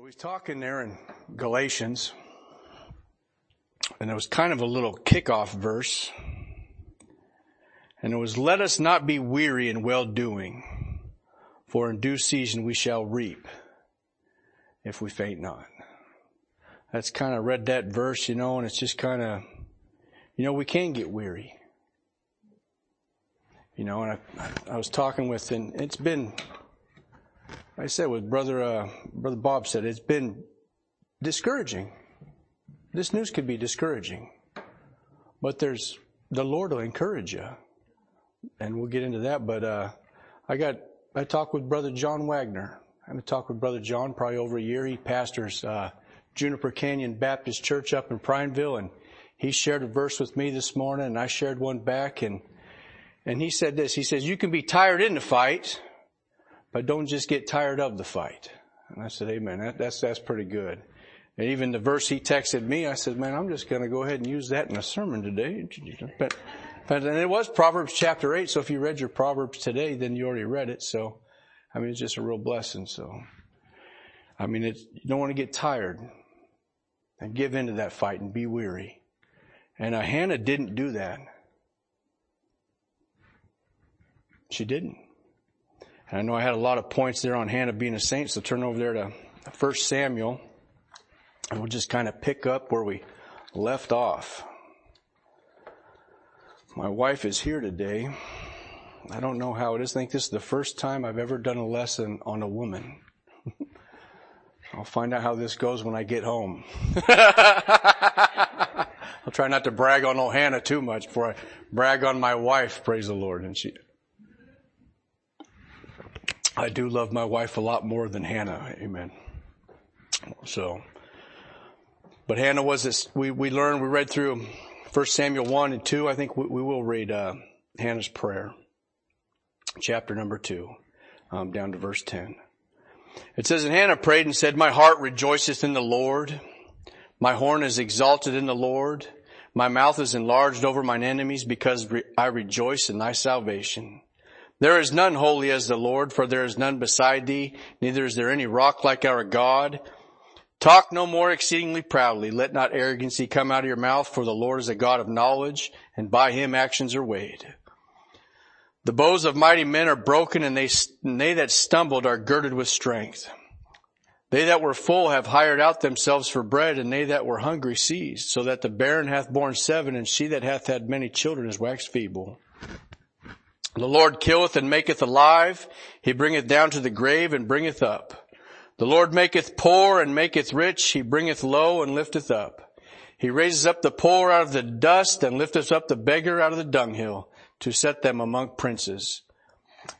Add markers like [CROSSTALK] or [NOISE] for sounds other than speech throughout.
So he's talking there in Galatians, and it was kind of a little kickoff verse. And it was, let us not be weary in well doing, for in due season we shall reap if we faint not. That's kind of read that verse, you know, and it's just kind of, you know, we can get weary. You know, and I, I was talking with, and it's been, I said with brother, uh, brother Bob said, it's been discouraging. This news could be discouraging, but there's, the Lord will encourage you. And we'll get into that, but, uh, I got, I talked with brother John Wagner. I talked with brother John probably over a year. He pastors, uh, Juniper Canyon Baptist Church up in Prineville and he shared a verse with me this morning and I shared one back and, and he said this, he says, you can be tired in the fight, but don't just get tired of the fight. And I said, amen. That, that's, that's pretty good. And even the verse he texted me, I said, man, I'm just going to go ahead and use that in a sermon today. But, but and it was Proverbs chapter eight. So if you read your Proverbs today, then you already read it. So, I mean, it's just a real blessing. So, I mean, it's, you don't want to get tired and give into that fight and be weary. And uh, Hannah didn't do that. She didn't. And I know I had a lot of points there on Hannah being a saint, so turn over there to 1 Samuel, and we'll just kind of pick up where we left off. My wife is here today. I don't know how it is. I think this is the first time I've ever done a lesson on a woman. [LAUGHS] I'll find out how this goes when I get home. [LAUGHS] I'll try not to brag on old Hannah too much before I brag on my wife, praise the Lord. And she, I do love my wife a lot more than Hannah. Amen. So, but Hannah was this, we, we learned, we read through 1 Samuel 1 and 2. I think we, we will read, uh, Hannah's prayer, chapter number 2, um, down to verse 10. It says, and Hannah prayed and said, my heart rejoiceth in the Lord. My horn is exalted in the Lord. My mouth is enlarged over mine enemies because I rejoice in thy salvation. There is none holy as the Lord, for there is none beside thee, neither is there any rock like our God. Talk no more exceedingly proudly. Let not arrogancy come out of your mouth, for the Lord is a God of knowledge, and by him actions are weighed. The bows of mighty men are broken, and they, and they that stumbled are girded with strength. They that were full have hired out themselves for bread, and they that were hungry seized, so that the barren hath borne seven, and she that hath had many children is waxed feeble. The Lord killeth and maketh alive. He bringeth down to the grave and bringeth up. The Lord maketh poor and maketh rich. He bringeth low and lifteth up. He raises up the poor out of the dust and lifteth up the beggar out of the dunghill to set them among princes.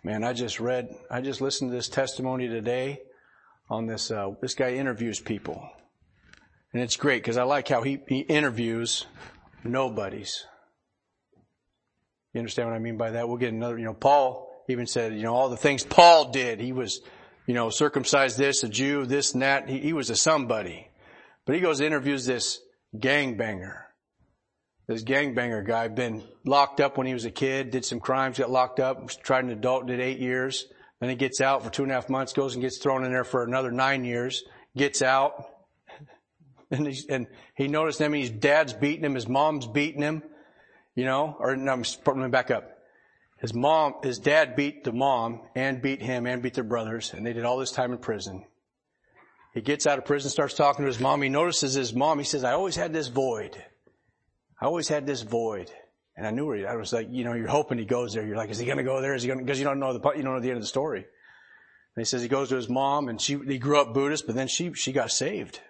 Man, I just read, I just listened to this testimony today on this, uh, this guy interviews people. And it's great because I like how he, he interviews nobodies. You understand what I mean by that? We'll get another, you know, Paul even said, you know, all the things Paul did. He was, you know, circumcised this, a Jew, this and that. He, he was a somebody. But he goes and interviews this gangbanger. This gangbanger guy been locked up when he was a kid, did some crimes, got locked up, tried an adult, did eight years. Then he gets out for two and a half months, goes and gets thrown in there for another nine years, gets out. [LAUGHS] And, and he noticed him, his dad's beating him, his mom's beating him you know, or no, I'm let me back up. His mom, his dad beat the mom and beat him and beat their brothers, and they did all this time in prison. He gets out of prison, starts talking to his mom. He notices his mom. He says, I always had this void. I always had this void. And I knew where he, I was like, you know, you're hoping he goes there. You're like, is he going to go there? Is he going to, because you don't know the, you don't know the end of the story. And he says he goes to his mom and she, he grew up Buddhist, but then she, she got saved.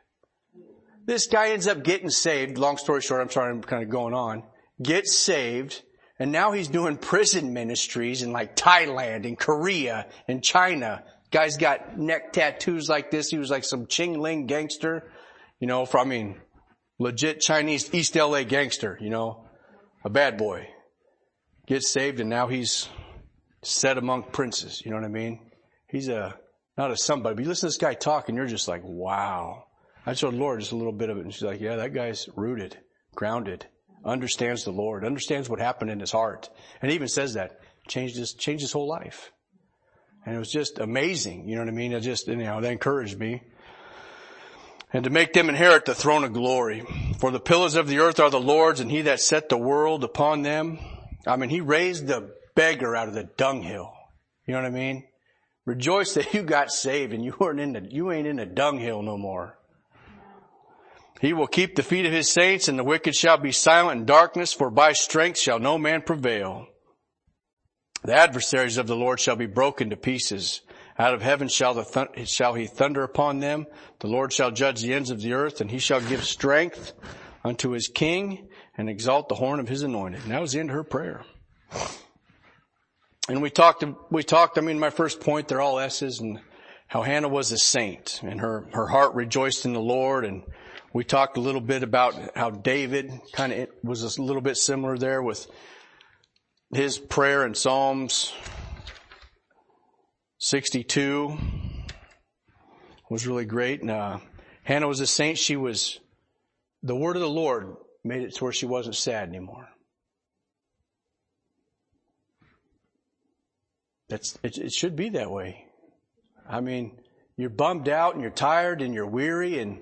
This guy ends up getting saved. Long story short, I'm sorry, I'm kind of going on gets saved, and now he's doing prison ministries in like Thailand and Korea and China. Guy's got neck tattoos like this. He was like some Ching Ling gangster, you know, from, I mean, legit Chinese East LA gangster, you know, a bad boy. Gets saved and now he's set among princes. You know what I mean? He's a, not a somebody, but you listen to this guy talk and you're just like, wow. I told Lord just a little bit of it and she's like, yeah, that guy's rooted, grounded understands the Lord, understands what happened in his heart. And even says that. Changed his, changed his whole life. And it was just amazing. You know what I mean? It just, you know, that encouraged me. and to make them inherit the throne of glory. For the pillars of the earth are the Lord's and he that set the world upon them. I mean, he raised the beggar out of the dunghill. You know what I mean? Rejoice that you got saved and you weren't in the, you ain't in the dunghill no more. He will keep the feet of his saints and the wicked shall be silent in darkness for by strength shall no man prevail. The adversaries of the Lord shall be broken to pieces. Out of heaven shall, shall he thunder upon them. The Lord shall judge the ends of the earth and he shall give strength unto his king and exalt the horn of his anointed. And that was the end of her prayer. And we talked, we talked, I mean, my first point, they're all S's and how Hannah was a saint and her, her heart rejoiced in the Lord. And we talked a little bit about how David kind of was a little bit similar there with his prayer in Psalms 62 was really great. And, uh, Hannah was a saint. She was, the word of the Lord made it to where she wasn't sad anymore. That's, it, it should be that way. I mean, you're bummed out and you're tired and you're weary and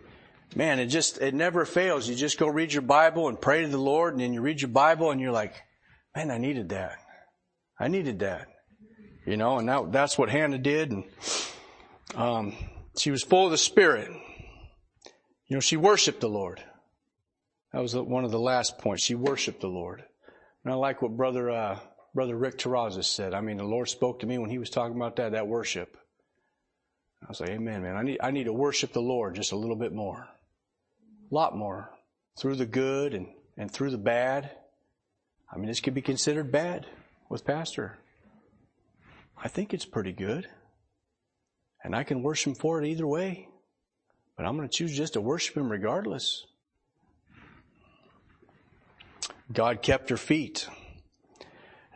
man, it just, it never fails. You just go read your Bible and pray to the Lord and then you read your Bible and you're like, man, I needed that. I needed that. You know, and that, that's what Hannah did. And, um, she was full of the Spirit. You know, she worshiped the Lord. That was one of the last points. She worshiped the Lord. And I like what brother, uh, brother Rick Terrazas said. I mean, the Lord spoke to me when he was talking about that, that worship. I was like, amen, man. I need, I need to worship the Lord just a little bit more. A lot more. Through the good and, and through the bad. I mean, this could be considered bad with pastor. I think it's pretty good. And I can worship him for it either way. But I'm going to choose just to worship him regardless. God kept her feet.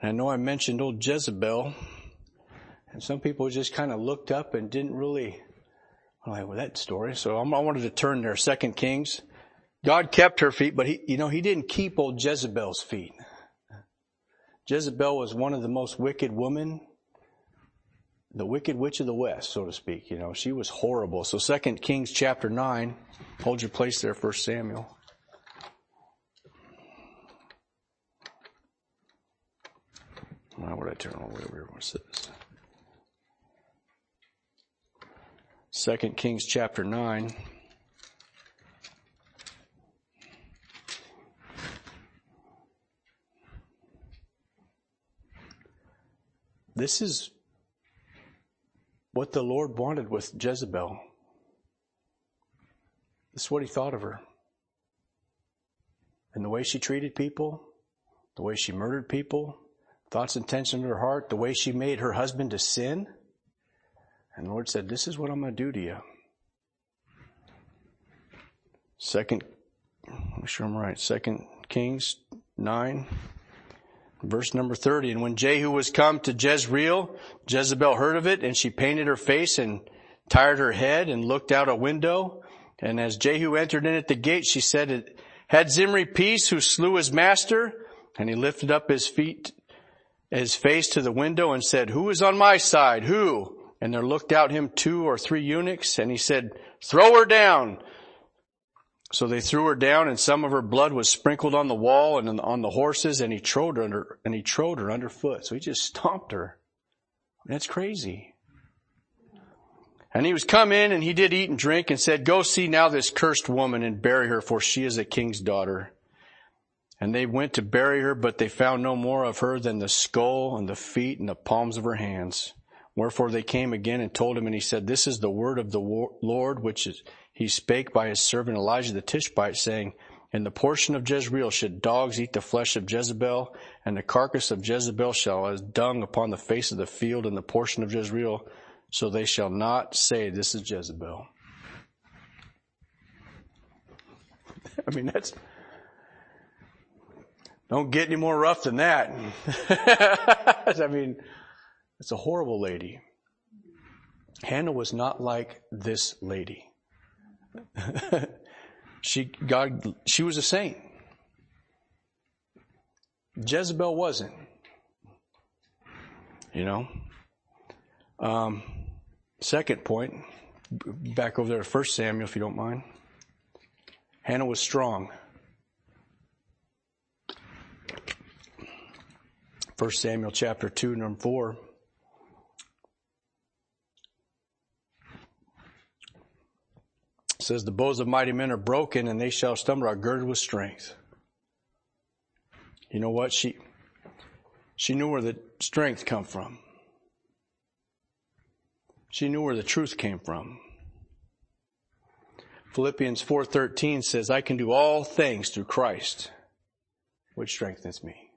And I know I mentioned old Jezebel. And some people just kind of looked up and didn't really, like, well, that story. So I wanted to turn there. Second Kings. God kept her feet, but he, you know, he didn't keep old Jezebel's feet. Jezebel was one of the most wicked women, the wicked witch of the west, so to speak. You know, she was horrible. So Second Kings chapter nine, hold your place there, First Samuel. Why would I turn all the way over? here? What's this? Second Kings chapter nine. This is what the Lord wanted with Jezebel. This is what he thought of her. And the way she treated people, the way she murdered people, thoughts and intentions in her heart, the way she made her husband to sin. And the Lord said, This is what I'm going to do to you. Second, I'm sure I'm right. Second Kings 9. Verse number 30, and when Jehu was come to Jezreel, Jezebel heard of it, and she painted her face and tired her head and looked out a window. And as Jehu entered in at the gate, she said, had Zimri peace who slew his master? And he lifted up his feet, his face to the window and said, who is on my side? Who? And there looked out him two or three eunuchs and he said, throw her down. So they threw her down and some of her blood was sprinkled on the wall and on the horses and he trode her under, and he trode her underfoot. So he just stomped her. That's crazy. And he was come in and he did eat and drink and said, go see now this cursed woman and bury her for she is a king's daughter. And they went to bury her, but they found no more of her than the skull and the feet and the palms of her hands. Wherefore they came again and told him and he said, this is the word of the Lord which he spake by his servant Elijah the Tishbite, saying, In the portion of Jezreel should dogs eat the flesh of Jezebel, and the carcass of Jezebel shall as dung upon the face of the field in the portion of Jezreel, so they shall not say, This is Jezebel. [LAUGHS] I mean, that's, don't get any more rough than that. [LAUGHS] I mean, it's a horrible lady. Hannah was not like this lady. [LAUGHS] she, God, she was a saint. Jezebel wasn't. You know? Um, second point, back over there to 1 Samuel, if you don't mind. Hannah was strong. 1 Samuel chapter 2, number 4. It says, The bows of mighty men are broken, and they shall stumble, are girded with strength. You know what? She, she knew where the strength come from. She knew where the truth came from. Philippians 4:13 says, "I can do all things through Christ, which strengthens me."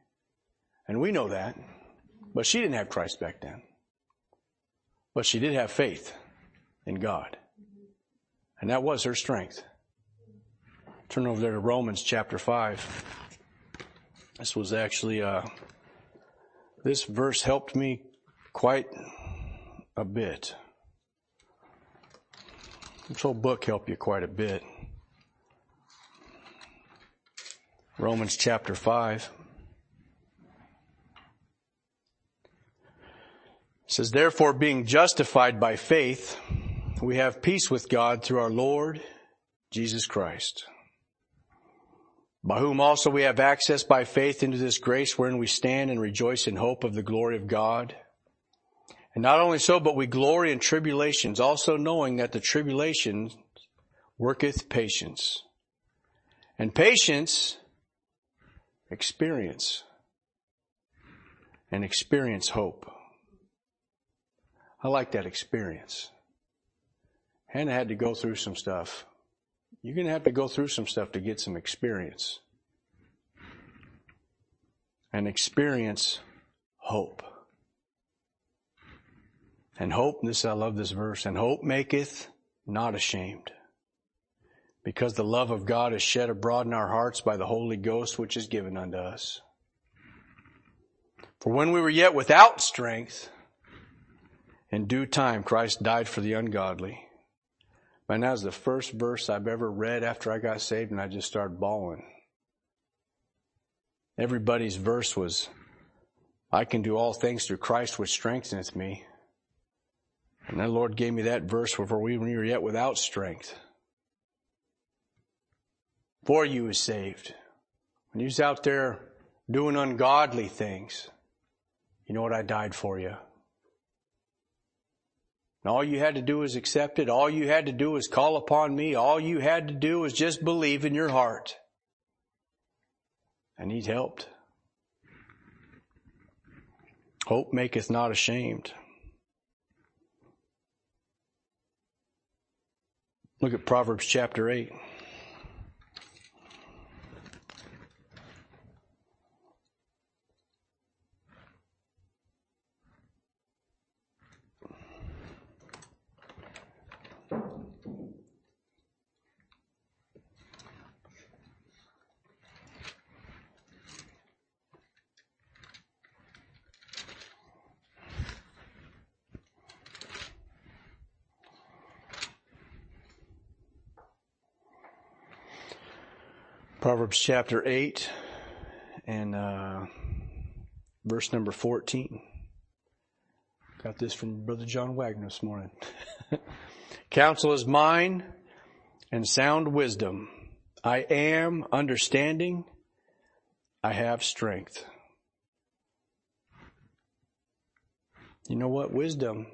And we know that. But she didn't have Christ back then. But she did have faith in God. And that was her strength. Turn over there to Romans chapter 5. This was actually, uh, this verse helped me quite a bit. This whole book helped you quite a bit. Romans chapter 5. It says, therefore being justified by faith, we have peace with God through our Lord Jesus Christ, by whom also we have access by faith into this grace wherein we stand and rejoice in hope of the glory of God. And not only so, but we glory in tribulations, also knowing that the tribulation worketh patience. And patience, experience. And experience hope. I like that experience. Hannah had to go through some stuff. You're going to have to go through some stuff to get some experience. And experience hope. And hope, this I love this verse, and hope maketh not ashamed. Because the love of God is shed abroad in our hearts by the Holy Ghost which is given unto us. For when we were yet without strength, in due time, Christ died for the ungodly. Man, that was the first verse I've ever read after I got saved, and I just started bawling. Everybody's verse was, I can do all things through Christ which strengtheneth me. And the Lord gave me that verse for we were yet without strength. For you was saved. When you was out there doing ungodly things, you know what? I died for you. And all you had to do was accept it. All you had to do was call upon me. All you had to do was just believe in your heart. And He's helped. Hope maketh not ashamed. Look at Proverbs chapter 8. Proverbs chapter 8 and uh, verse number 14. Got this from Brother John Wagner this morning. [LAUGHS] Counsel is mine and sound wisdom. I am understanding. I have strength. You know what? Wisdom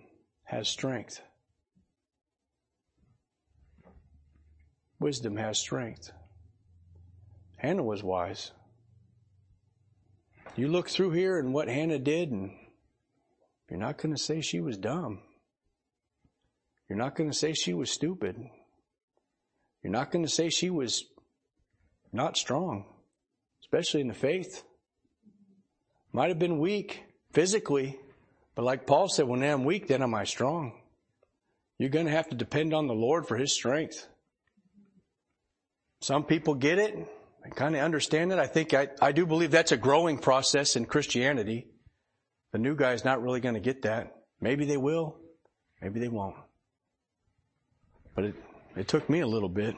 has strength. Wisdom has strength. Hannah was wise. You look through here and what Hannah did, and you're not going to say she was dumb. You're not going to say she was stupid. You're not going to say she was not strong, especially in the faith. Might have been weak physically, but like Paul said, when I'm weak, then am I strong. You're going to have to depend on the Lord for His strength. Some people get it, I kind of understand it. I think I, I do believe that's a growing process in Christianity. The new guy's not really going to get that. Maybe they will. Maybe they won't. But it, it took me a little bit.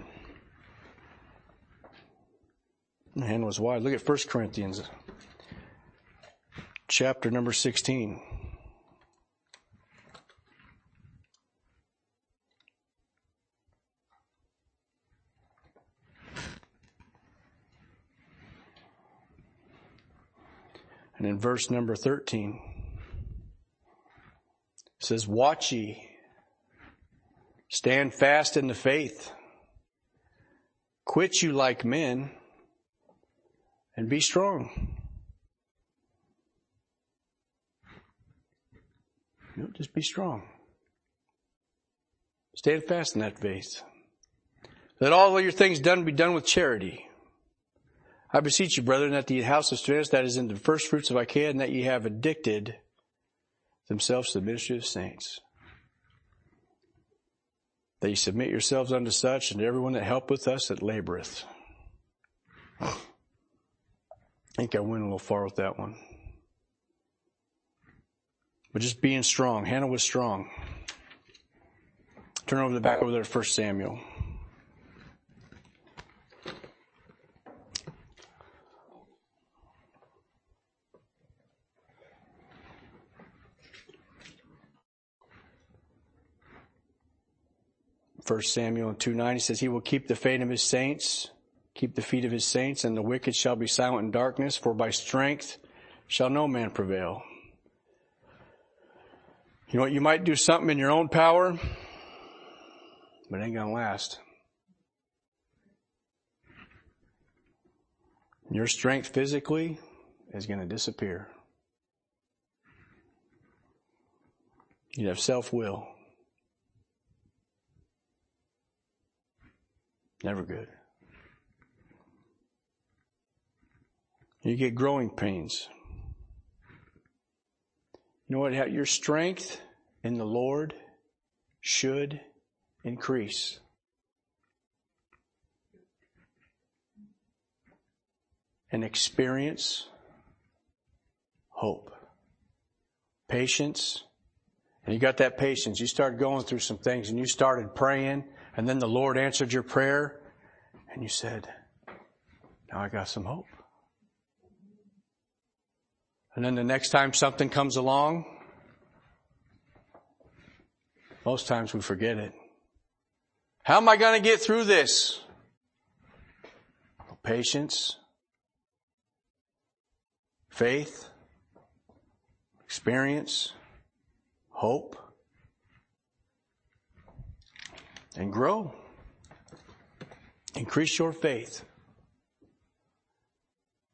My hand was wide. Look at 1 Corinthians chapter number 16. And in verse number 13, it says, Watch ye, stand fast in the faith, quit you like men, and be strong. You know, just be strong. Stand fast in that faith. Let all of your things done be done with charity. I beseech you, brethren, that the house of Stephanas that is in the first fruits of Achaia, and that ye have addicted themselves to the ministry of saints. That ye submit yourselves unto such, and everyone that helpeth us that laboreth. I think I went a little far with that one. But just being strong. Hannah was strong. Turn over the back over there to 1 Samuel. First Samuel 2 9, he says, He will keep the fate of his saints, keep the feet of his saints, and the wicked shall be silent in darkness, for by strength shall no man prevail. You know what? You might do something in your own power, but it ain't gonna last. Your strength physically is gonna disappear. You have self-will. Never good. You get growing pains. You know what? Your strength in the Lord should increase. And experience hope, patience. And you got that patience. You start going through some things and you started praying and then the Lord answered your prayer and you said, now I got some hope. And then the next time something comes along, most times we forget it. How am I going to get through this? Patience, faith, experience, hope and grow. Increase your faith.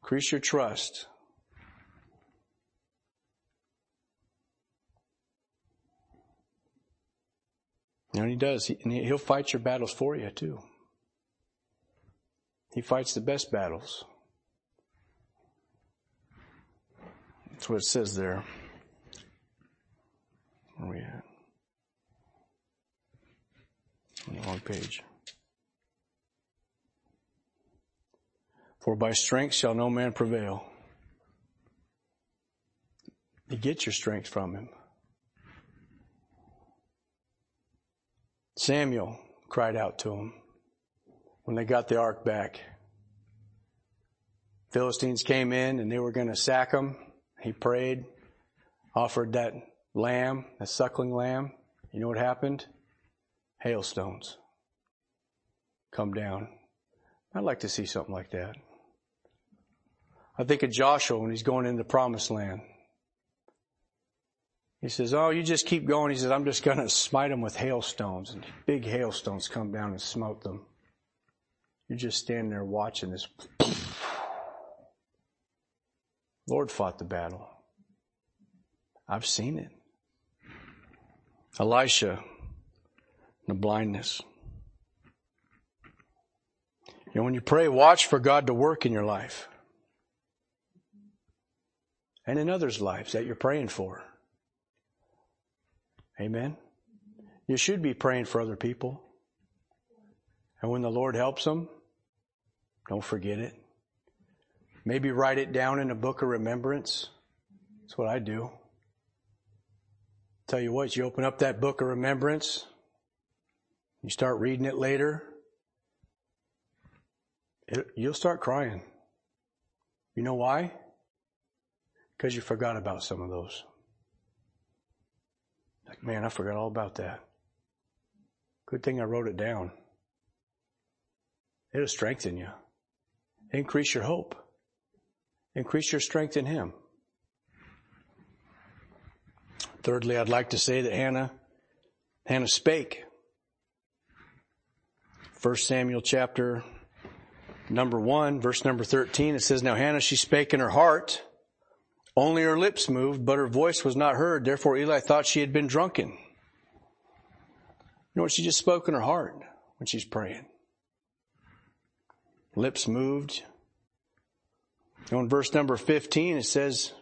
Increase your trust. And he does. He, and he'll fight your battles for you too. He fights the best battles. That's what it says there. Where are we at? On the wrong page. For by strength shall no man prevail. You get your strength from him. Samuel cried out to him when they got the ark back. Philistines came in and they were going to sack him. He prayed, offered that lamb, that suckling lamb. You know what happened? Hailstones come down. I'd like to see something like that. I think of Joshua when he's going into the promised land. He says, Oh, you just keep going. He says, I'm just going to smite them with hailstones. And big hailstones come down and smote them. You're just standing there watching this. [LAUGHS] Lord fought the battle. I've seen it. Elisha the blindness. Know, when you pray, watch for God to work in your life and in others' lives that you're praying for. Amen. You should be praying for other people. And when the Lord helps them, don't forget it. Maybe write it down in a book of remembrance. That's what I do. Tell you what, you open up that book of remembrance, you start reading it later, it, you'll start crying. You know why? Because you forgot about some of those. Like, man, I forgot all about that. Good thing I wrote it down. It'll strengthen you. Increase your hope. Increase your strength in Him. Thirdly, I'd like to say that Hannah, Hannah spake. 1 Samuel chapter number 1, verse number 13, it says, Now Hannah, she spake in her heart. Only her lips moved, but her voice was not heard. Therefore Eli thought she had been drunken. You know what? She just spoke in her heart when she's praying. Lips moved. Know, in verse number 15, it says,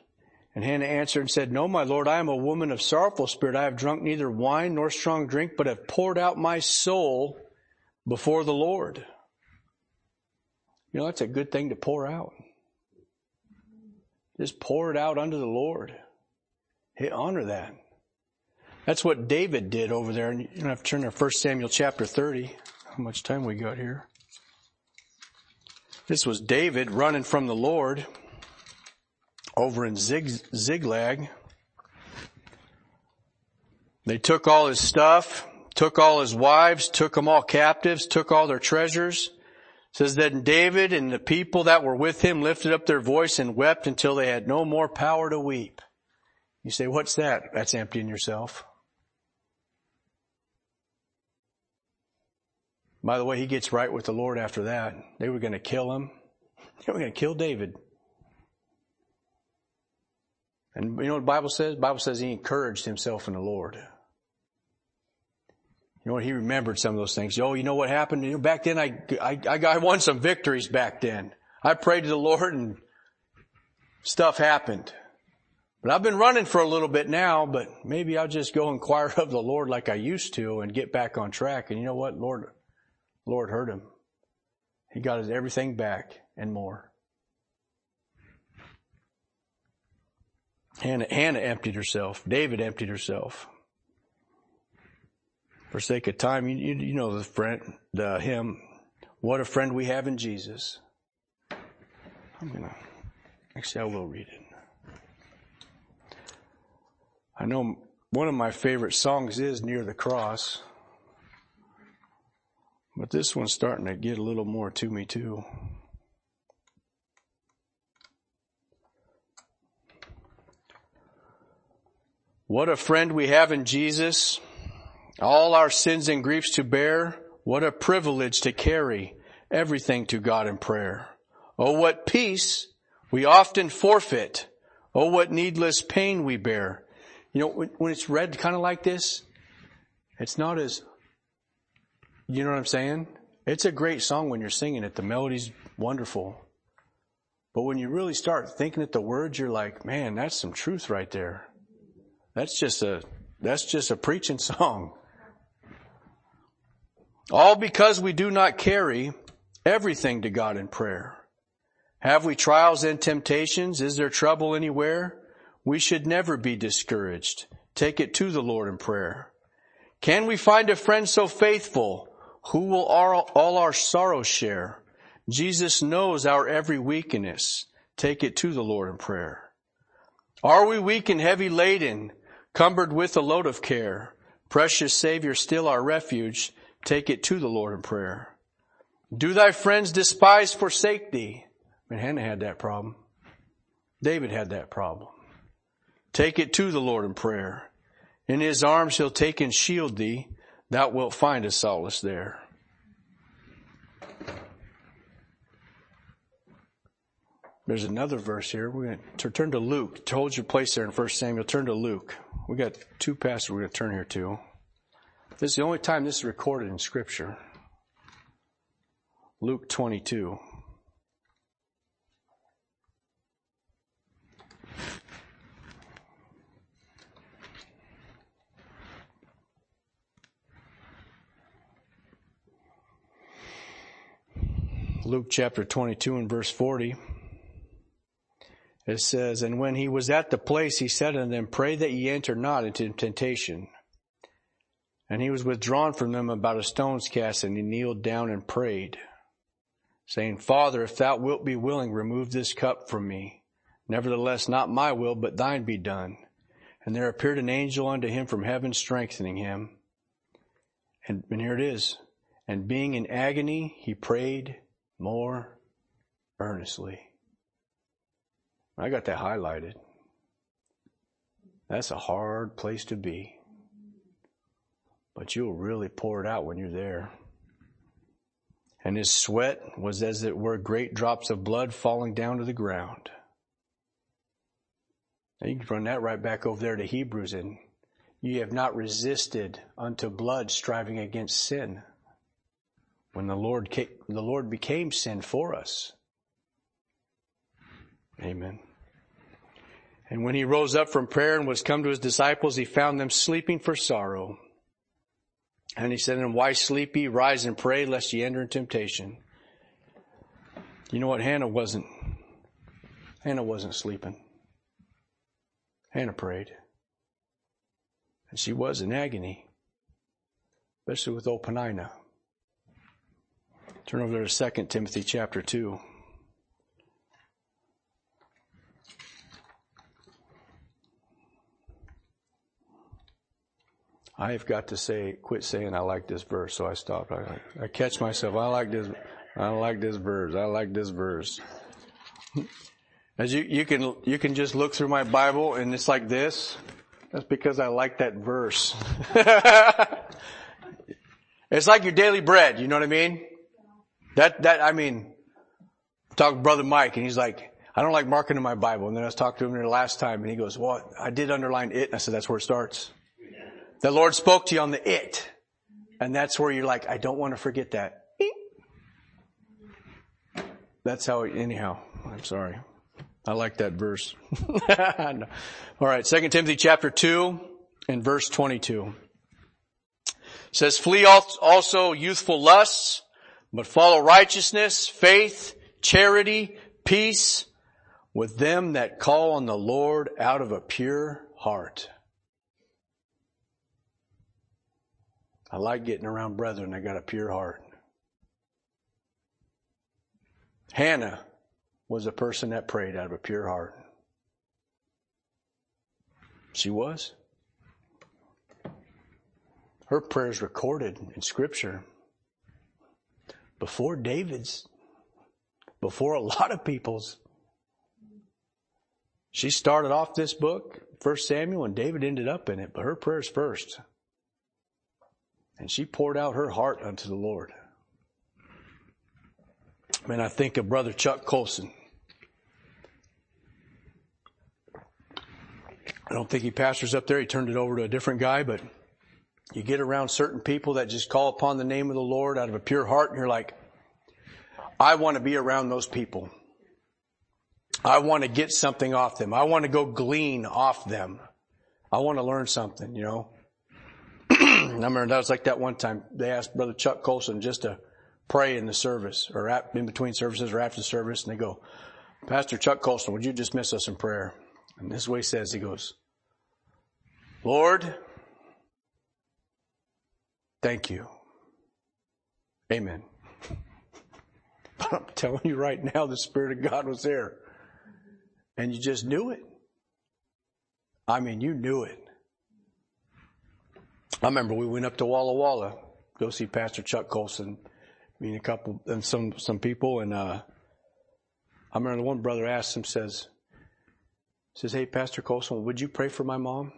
and Hannah answered and said, No, my Lord, I am a woman of sorrowful spirit. I have drunk neither wine nor strong drink, but have poured out my soul before the Lord. You know, that's a good thing to pour out. Just pour it out unto the Lord. Hey, honor that. That's what David did over there. And you have to turn to 1 Samuel chapter 30. How much time we got here? This was David running from the Lord over in Zig, Ziklag. They took all his stuff, took all his wives, took them all captives, took all their treasures. It says that David and the people that were with him lifted up their voice and wept until they had no more power to weep. You say, what's that? That's emptying yourself. By the way, he gets right with the Lord after that. They were going to kill him. [LAUGHS] They were going to kill David. And you know what the Bible says? The Bible says he encouraged himself in the Lord. You know? He remembered some of those things. Oh, you know what happened? You know, back then I, I, I won some victories back then. I prayed to the Lord and stuff happened. But I've been running for a little bit now, but maybe I'll just go inquire of the Lord like I used to and get back on track. And you know what? Lord, Lord heard him. He got his everything back and more. Hannah, Hannah emptied herself. David emptied herself. For sake of time, you, you, you know the friend, the hymn, what a friend we have in Jesus. I'm gonna, actually I will read it. I know one of my favorite songs is Near the Cross. But this one's starting to get a little more to me too. What a friend we have in Jesus. All our sins and griefs to bear. What a privilege to carry everything to God in prayer. Oh, what peace we often forfeit. Oh, what needless pain we bear. You know, when it's read kind of like this, it's not as, you know what I'm saying? It's a great song when you're singing it. The melody's wonderful. But when you really start thinking at the words, you're like, man, that's some truth right there. That's just a, that's just a preaching [LAUGHS] song. All because we do not carry everything to God in prayer. Have we trials and temptations? Is there trouble anywhere? We should never be discouraged. Take it to the Lord in prayer. Can we find a friend so faithful who will all, our sorrows share? Jesus knows our every weakness. Take it to the Lord in prayer. Are we weak and heavy laden? Cumbered with a load of care, precious Savior, still our refuge, take it to the Lord in prayer. Do thy friends despise, forsake thee? I mean, Hannah had that problem. David had that problem. Take it to the Lord in prayer. In his arms he'll take and shield thee. Thou wilt find a solace there. There's another verse here. We're going to turn to Luke. Hold your place there in 1 Samuel. Turn to Luke. We got two passages we're going to turn here to. This is the only time this is recorded in Scripture. Luke 22. Luke chapter 22 and verse 40. It says, And when he was at the place, he said unto them, Pray that ye enter not into temptation. And he was withdrawn from them about a stone's cast, and he kneeled down and prayed, saying, Father, if thou wilt be willing, remove this cup from me. Nevertheless, not my will, but thine be done. And there appeared an angel unto him from heaven, strengthening him. And, and here it is. And being in agony, he prayed more earnestly. I got that highlighted. That's a hard place to be. But you'll really pour it out when you're there. And his sweat was as it were great drops of blood falling down to the ground. Now you can run that right back over there to Hebrews and you have not resisted unto blood striving against sin. When the Lord, came, the Lord became sin for us. Amen. And when he rose up from prayer and was come to his disciples, he found them sleeping for sorrow. And he said them, Why sleep ye? Rise and pray, lest ye enter in temptation. You know what? Hannah wasn't. Hannah wasn't sleeping. Hannah prayed. And she was in agony, especially with old Peninnah. Turn over to 2 Timothy chapter 2. I have got to say, quit saying I like this verse, so I stopped. I, I catch myself. I like this. I like this verse. I like this verse. As you, you can, you can just look through my Bible and it's like this. That's because I like that verse. [LAUGHS] it's like your daily bread. You know what I mean? That, that, I mean, talk to brother Mike and he's like, I don't like marking in my Bible. And then I was talking to him the last time and he goes, well, I did underline it. And I said, that's where it starts. The Lord spoke to you on the it. And that's where you're like, I don't want to forget that. That's how, anyhow, I'm sorry. I like that verse. [LAUGHS] All right. Second Timothy chapter two and verse 22 it says, flee also youthful lusts, but follow righteousness, faith, charity, peace with them that call on the Lord out of a pure heart. I like getting around brethren that got a pure heart. Hannah was a person that prayed out of a pure heart. She was. Her prayers recorded in scripture before David's, before a lot of people's. She started off this book, First Samuel, and David ended up in it, but her prayers first. And she poured out her heart unto the Lord. Man, I think of Brother Chuck Colson. I don't think he pastors up there. He turned it over to a different guy, but you get around certain people that just call upon the name of the Lord out of a pure heart and you're like, I want to be around those people. I want to get something off them. I want to go glean off them. I want to learn something, you know. I remember that was like that one time they asked Brother Chuck Colson just to pray in the service or in between services or after the service and they go, Pastor Chuck Colson, would you dismiss us in prayer? And this is he says. He goes, Lord, thank you. Amen. But [LAUGHS] I'm telling you right now, the Spirit of God was there. And you just knew it. I mean, you knew it. I remember we went up to Walla Walla, go see Pastor Chuck Colson, meet a couple and some some people, and uh, I remember one brother asked him, says, says, Hey, Pastor Colson, would you pray for my mom?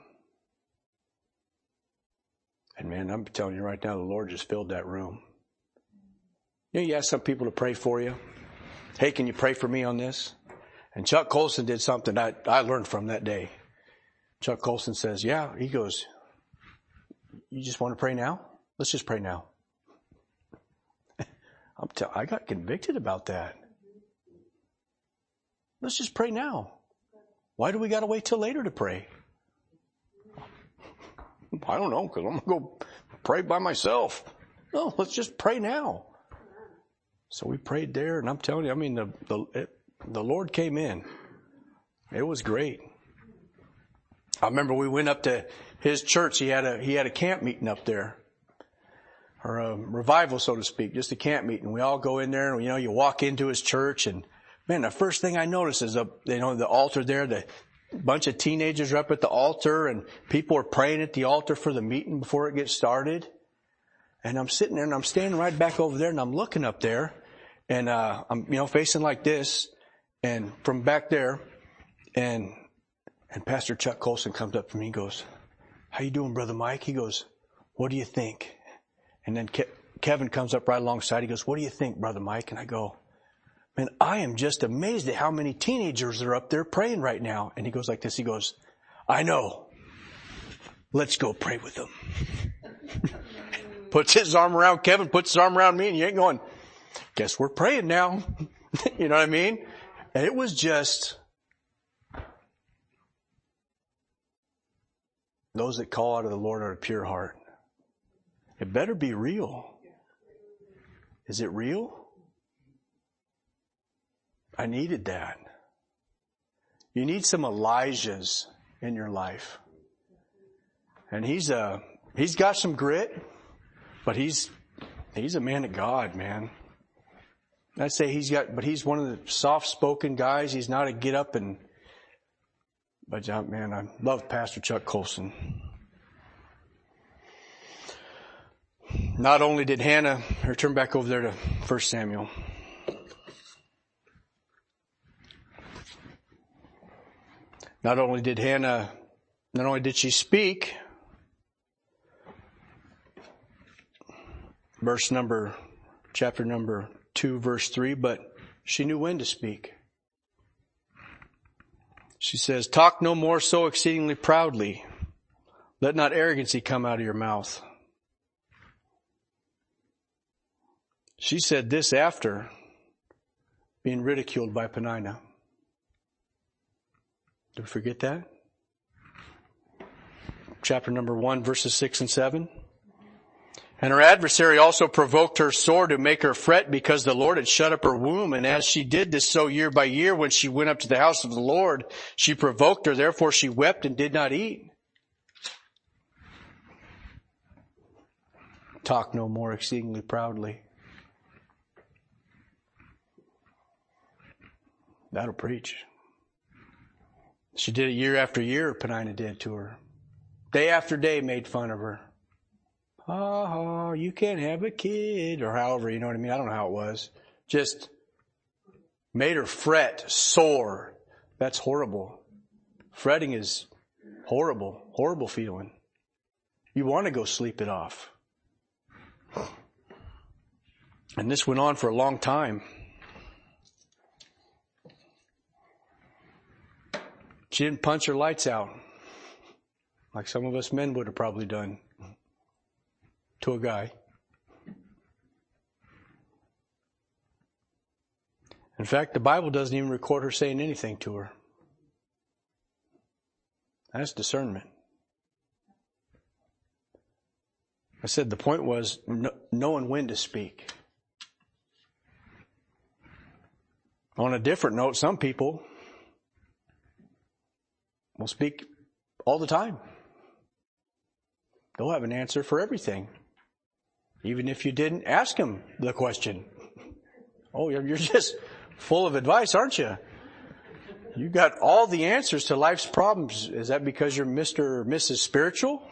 And man, I'm telling you right now, the Lord just filled that room. You know, you ask some people to pray for you. Hey, can you pray for me on this? And Chuck Colson did something I, I learned from that day. Chuck Colson says, yeah, he goes, you just want to pray now? Let's just pray now. [LAUGHS] I'm tell- I got convicted about that. Let's just pray now. Why do we got to wait till later to pray? I don't know, because I'm going to go pray by myself. No, let's just pray now. So we prayed there, and I'm telling you, I mean, the, the, it, the Lord came in. It was great. I remember we went up to his church. He had a, he had a camp meeting up there. Or a revival, so to speak, just a camp meeting. We all go in there and, you know, you walk into his church and Man, the first thing I noticed is, a, you know, the altar there, the bunch of teenagers are up at the altar and people are praying at the altar for the meeting before it gets started. And I'm sitting there and I'm standing right back over there and I'm looking up there and, uh, I'm, you know, facing like this and from back there and And Pastor Chuck Colson comes up to me and goes, how you doing, Brother Mike? He goes, what do you think? And then Ke- Kevin comes up right alongside. He goes, what do you think, Brother Mike? And I go, man, I am just amazed at how many teenagers are up there praying right now. And he goes like this. He goes, I know. Let's go pray with them. [LAUGHS] puts his arm around Kevin, puts his arm around me, and you ain't going, guess we're praying now. [LAUGHS] you know what I mean? And it was just, those that call out of the Lord are a pure heart. It better be real. Is it real? I needed that. You need some Elijahs in your life. And he's uh he's got some grit, but he's he's a man of God, man. I'd say he's got but he's one of the soft spoken guys. He's not a get up and but man, I love Pastor Chuck Colson. Not only did Hannah, or turn back over there to 1 Samuel. Not only did Hannah, not only did she speak, verse number, chapter number 2, verse 3, but she knew when to speak. She says, talk no more so exceedingly proudly. Let not arrogancy come out of your mouth. She said this after being ridiculed by Peninnah. Do we forget that? Chapter number one, verses six and seven. And her adversary also provoked her sore to make her fret because the Lord had shut up her womb. And as she did this so year by year, when she went up to the house of the Lord, she provoked her. Therefore she wept and did not eat. Talk no more exceedingly proudly. That'll preach. She did it year after year, Peninnah did to her. Day after day made fun of her. Oh, you can't have a kid, or however, you know what I mean? I don't know how it was. Just made her fret, sore. That's horrible. Fretting is horrible, horrible feeling. You want to go sleep it off. And this went on for a long time. She didn't punch her lights out like some of us men would have probably done to a guy. In fact, the Bible doesn't even record her saying anything to her. That's discernment. I said the point was knowing when to speak. On a different note, some people will speak all the time. They'll have an answer for everything. Even if you didn't ask him the question. Oh, you're just full of advice, aren't you? You've got all the answers to life's problems. Is that because you're Mr. or Mrs. Spiritual?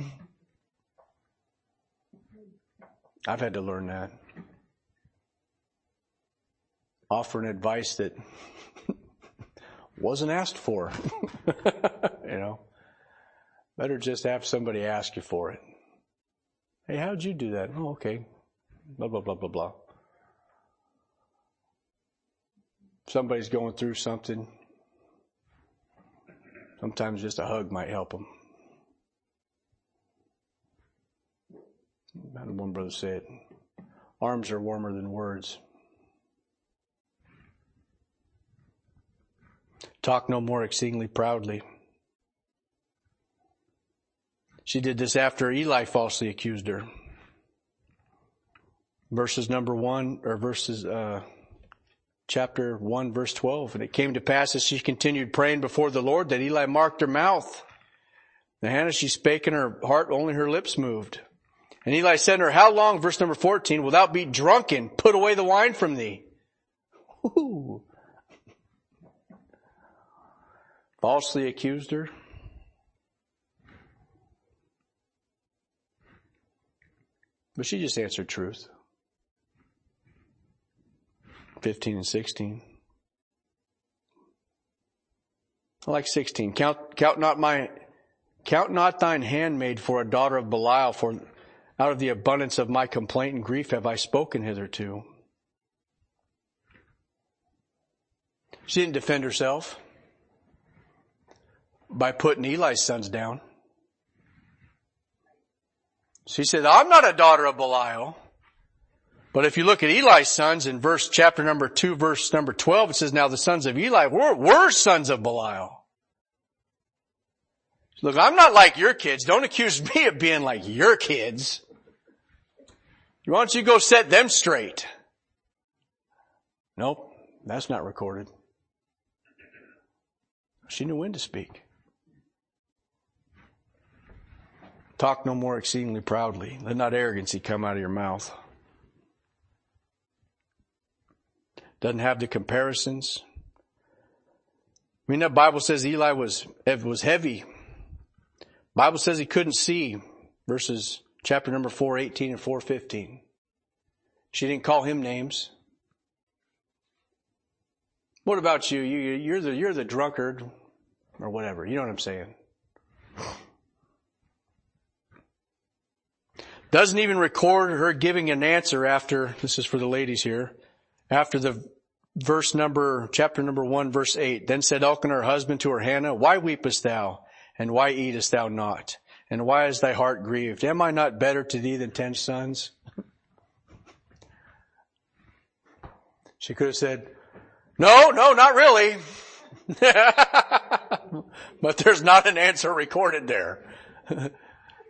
I've had to learn that. Offering advice that [LAUGHS] wasn't asked for. [LAUGHS] you know, better just have somebody ask you for it. Hey, how'd you do that? Oh, okay. Blah, blah, blah, blah, blah. Somebody's going through something. Sometimes just a hug might help them. One brother say it. Arms are warmer than words. Talk no more exceedingly proudly. She did this after Eli falsely accused her. Verses number one, or verses, uh, chapter 1 verse 12. And it came to pass as she continued praying before the Lord that Eli marked her mouth. The Hannah she spake in her heart, only her lips moved. And Eli said to her, how long, verse number 14, will thou be drunken? Put away the wine from thee. Ooh. Falsely accused her. But she just answered truth. 15 and 16. I like 16. Count, count not my, count not thine handmaid for a daughter of Belial, for out of the abundance of my complaint and grief have I spoken hitherto. She didn't defend herself by putting Eli's sons down. She said, I'm not a daughter of Belial. But if you look at Eli's sons in verse, chapter number 2, verse number 12, it says, now the sons of Eli were, were sons of Belial. Look, I'm not like your kids. Don't accuse [LAUGHS] me of being like your kids. Why don't you go set them straight? Nope, that's not recorded. She knew when to speak. Talk no more exceedingly proudly. Let not arrogancy come out of your mouth. Doesn't have the comparisons. I mean, that Bible says Eli was, was heavy. Bible says he couldn't see. Verses chapter number 418 and 415. She didn't call him names. What about you? you you're the, you're the drunkard or whatever. You know what I'm saying? Doesn't even record her giving an answer after, this is for the ladies here, after the verse number, chapter number one, verse eight. Then said Elkanah her husband to her Hannah, why weepest thou? And why eatest thou not? And why is thy heart grieved? Am I not better to thee than ten sons? She could have said, no, no, not really. [LAUGHS] but there's not an answer recorded there. [LAUGHS]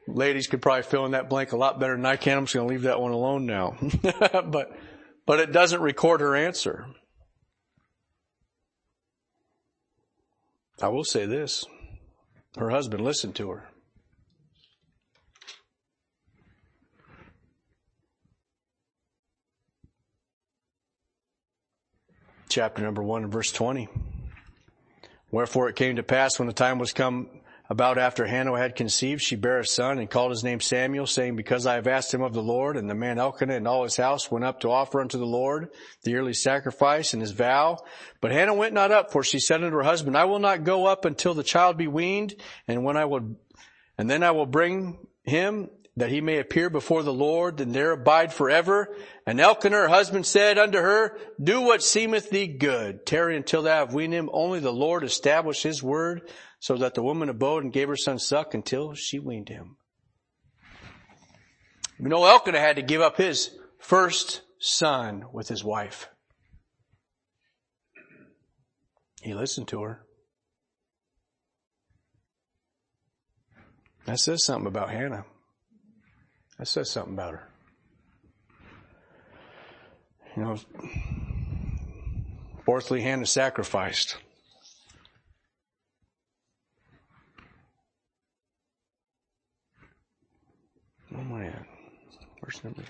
Ladies could probably fill in that blank a lot better than I can. I'm just going to leave that one alone now. [LAUGHS] but, but it doesn't record her answer. I will say this. Her husband listened to her. Chapter number one verse 20. Wherefore it came to pass when the time was come about after Hannah had conceived, she bare a son and called his name Samuel, saying, Because I have asked him of the Lord, and the man Elkanah and all his house went up to offer unto the Lord the yearly sacrifice and his vow. But Hannah went not up, for she said unto her husband, I will not go up until the child be weaned, and when I will, and then I will bring him that he may appear before the Lord and there abide forever. And Elkanah, her husband, said unto her, Do what seemeth thee good. Tarry until thou have weaned him. Only the Lord established his word, so that the woman abode and gave her son suck until she weaned him. You know, Elkanah had to give up his first son with his wife. He listened to her. That says something about Hannah. That says something about her. You know, fourthly, Hannah sacrificed. Oh my God. Verse number.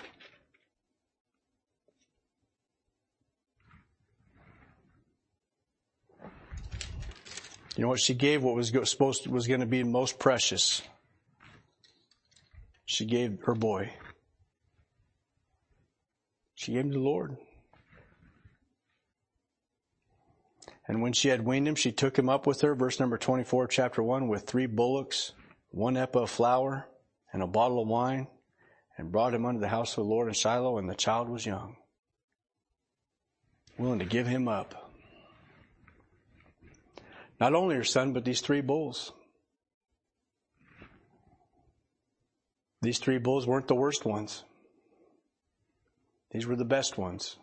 You know what she gave? What was supposed to, was going to be most precious she gave her boy. She gave him to the Lord. And when she had weaned him, she took him up with her, verse number 24, chapter 1, with three bullocks, one ephah of flour, and a bottle of wine, and brought him unto the house of the Lord in Shiloh, and the child was young. Willing to give him up. Not only her son, but these three bulls. These three bulls weren't the worst ones. These were the best ones.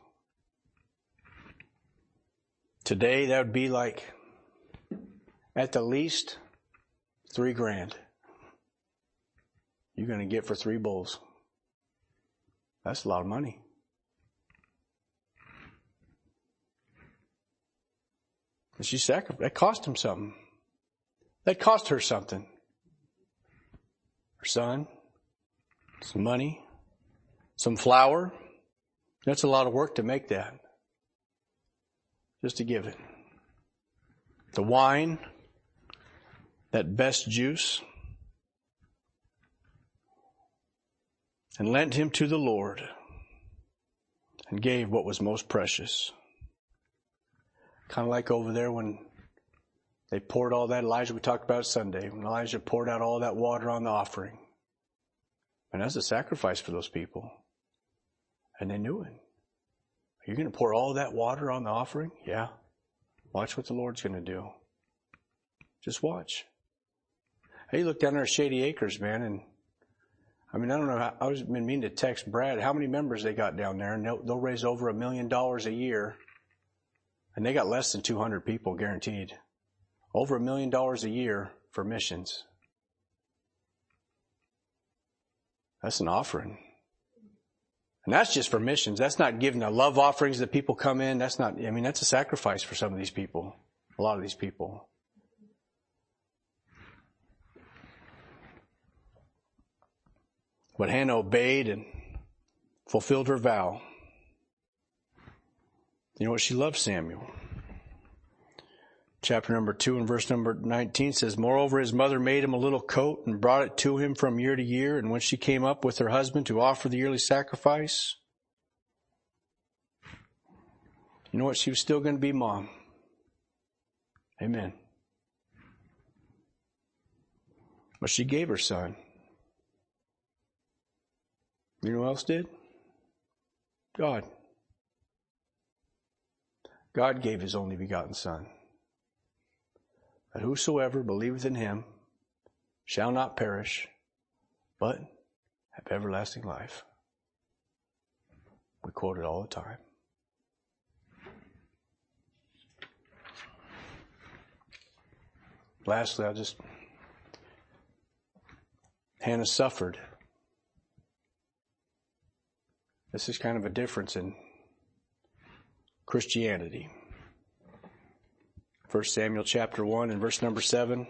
Today that would be like at the least three grand. You're going to get for three bulls. That's a lot of money. And she sacrificed. That cost him something. That cost her something. Her son, some money, some flour. That's a lot of work to make that. Just to give it. The wine, that best juice, and lent him to the Lord and gave what was most precious. Kind of like over there when They poured all that, Elijah, we talked about Sunday, when Elijah poured out all that water on the offering. And that's a sacrifice for those people. And they knew it. Are you going to pour all that water on the offering? Yeah. Watch what the Lord's going to do. Just watch. Hey, look down there at Shady Acres, man, and I mean, I don't know. How, I was been meaning to text Brad how many members they got down there, and they'll, they'll raise over a million dollars a year, and they got less than 200 people guaranteed. Over a million dollars a year for missions. That's an offering. And that's just for missions. That's not giving the love offerings that people come in. That's not, I mean, that's a sacrifice for some of these people. A lot of these people. But Hannah obeyed and fulfilled her vow. You know what? She loved Samuel. Chapter number 2 and verse number 19 says, Moreover, his mother made him a little coat and brought it to him from year to year. And when she came up with her husband to offer the yearly sacrifice, you know what? She was still going to be mom. Amen. But she gave her son. You know who else did? God. God gave his only begotten Son. That whosoever believeth in him shall not perish, but have everlasting life. We quote it all the time. Lastly, I'll just. Hannah suffered. This is kind of a difference in Christianity. 1 Samuel chapter 1 and verse number 7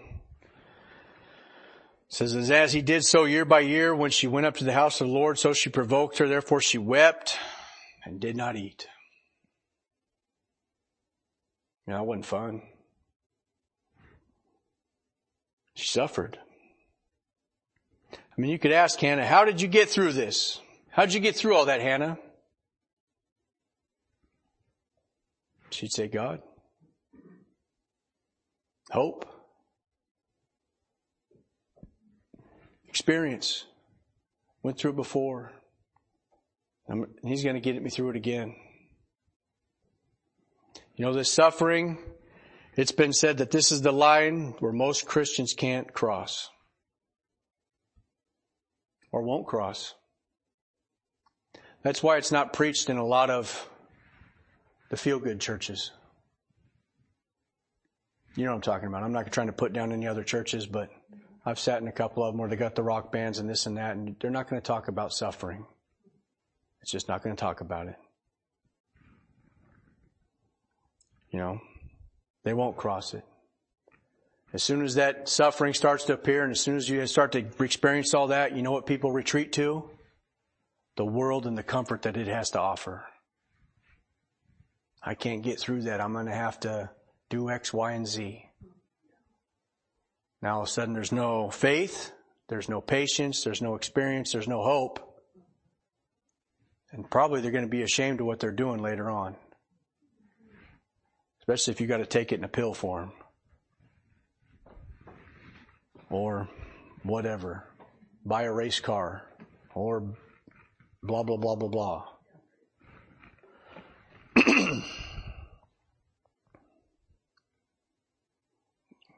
says, As he did so year by year, when she went up to the house of the Lord, so she provoked her. Therefore she wept and did not eat. You know, it wasn't fun. She suffered. I mean, you could ask Hannah, how did you get through this? How'd you get through all that, Hannah? She'd say, God. Hope. Experience. Went through it before. and he's going to get me through it again. You know, this suffering, it's been said that this is the line where most Christians can't cross. Or won't cross. That's why it's not preached in a lot of the feel good churches. You know what I'm talking about. I'm not trying to put down any other churches, but I've sat in a couple of them where they got the rock bands and this and that, and they're not going to talk about suffering. It's just not going to talk about it. You know, they won't cross it. As soon as that suffering starts to appear and as soon as you start to experience all that, you know what people retreat to? the world and the comfort that it has to offer. I can't get through that. I'm going to have to do X, Y, and Z. Now all of a sudden there's no faith, there's no patience, there's no experience, there's no hope. And probably they're going to be ashamed of what they're doing later on. Especially if you got to take it in a pill form. Or whatever. Buy a race car. Or blah, blah, blah, blah, blah.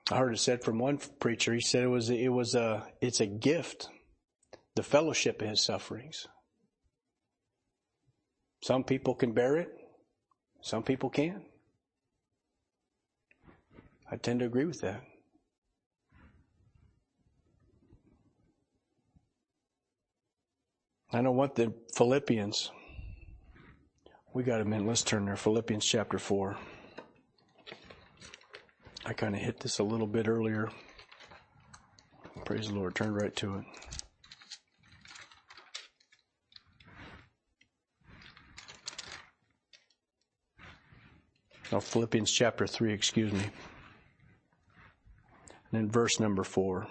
I heard it said from one preacher. He said it was it was a it's a gift, the fellowship of his sufferings. Some people can bear it, some people can't. I tend to agree with that. I don't want the Philippians. We got a minute. Let's turn there. Philippians chapter 4. I kind of hit this a little bit earlier. Praise the Lord. Turn right to it. No, Philippians chapter 3, excuse me. And in verse number 4.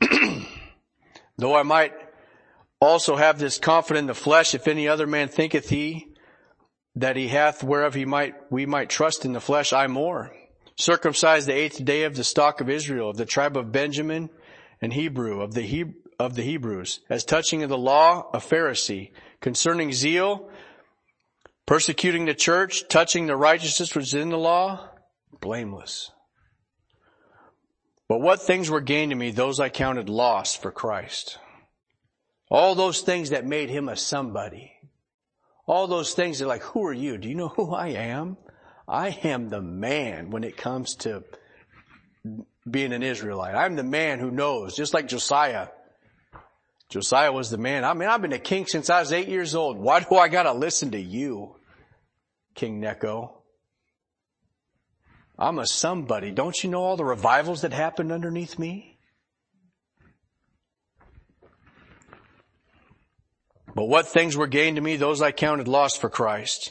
[CLEARS THROAT] Though I might also have this confidence in the flesh, if any other man thinketh he that he hath whereof he might, we might trust in the flesh, I more. Circumcised the eighth day of the stock of Israel, of the tribe of Benjamin and Hebrew, of the, he- of the Hebrews, as touching of the law, a Pharisee, concerning zeal, persecuting the church, touching the righteousness which is in the law, blameless. But what things were gained to me, those I counted loss for Christ. All those things that made him a somebody. All those things that like, who are you? Do you know who I am? I am the man when it comes to being an Israelite. I'm the man who knows, just like Josiah. Josiah was the man. I mean, I've been a king since I was eight years old. Why do I gotta listen to you, King Necho? I'm a somebody. Don't you know all the revivals that happened underneath me? But what things were gained to me, those I counted lost for Christ.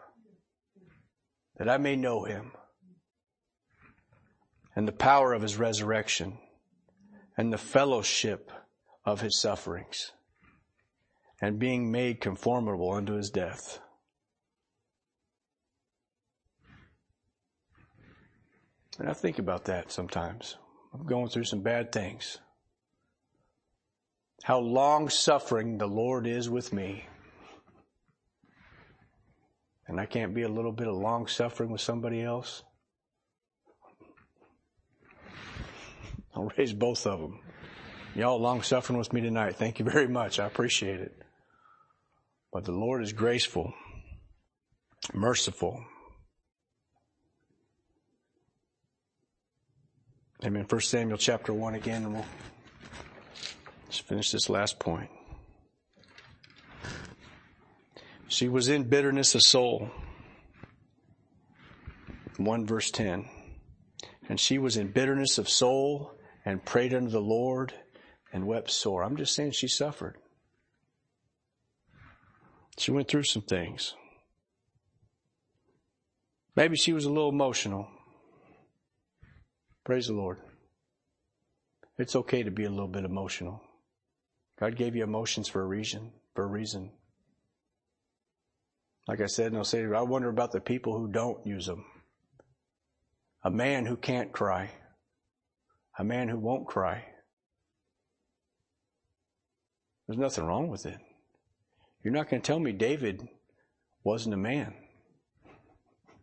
that I may know him and the power of his resurrection and the fellowship of his sufferings and being made conformable unto his death. And I think about that sometimes. I'm going through some bad things. How long suffering the Lord is with me. And I can't be a little bit of long suffering with somebody else. I'll raise both of them. Y'all long suffering with me tonight. Thank you very much. I appreciate it. But the Lord is graceful, merciful. Amen. First Samuel chapter one again, and we'll just finish this last point. She was in bitterness of soul. 1 verse 10. And she was in bitterness of soul and prayed unto the Lord and wept sore. I'm just saying she suffered. She went through some things. Maybe she was a little emotional. Praise the Lord. It's okay to be a little bit emotional. God gave you emotions for a reason, for a reason. Like I said, and I'll say, I wonder about the people who don't use them. A man who can't cry. A man who won't cry. There's nothing wrong with it. You're not going to tell me David wasn't a man.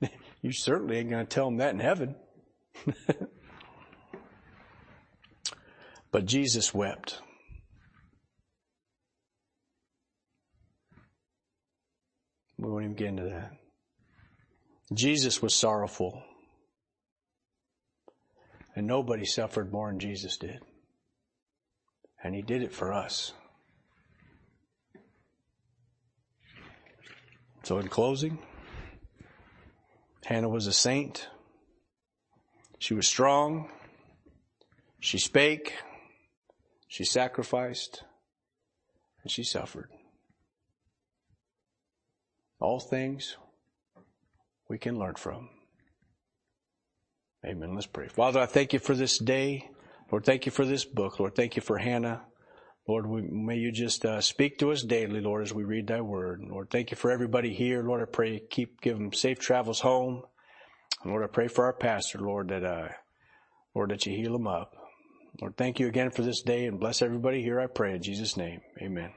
[LAUGHS] you certainly ain't going to tell him that in heaven. [LAUGHS] but Jesus wept. We won't even get into that. Jesus was sorrowful. And nobody suffered more than Jesus did. And he did it for us. So in closing, Hannah was a saint. She was strong. She spake. She sacrificed. And she suffered. All things we can learn from. Amen. Let's pray. Father, I thank you for this day. Lord, thank you for this book. Lord, thank you for Hannah. Lord, we, may you just uh, speak to us daily, Lord, as we read thy word. Lord, thank you for everybody here. Lord, I pray keep give them safe travels home. Lord, I pray for our pastor, Lord, that uh, Lord, that you heal him up. Lord, thank you again for this day and bless everybody here. I pray in Jesus' name. Amen.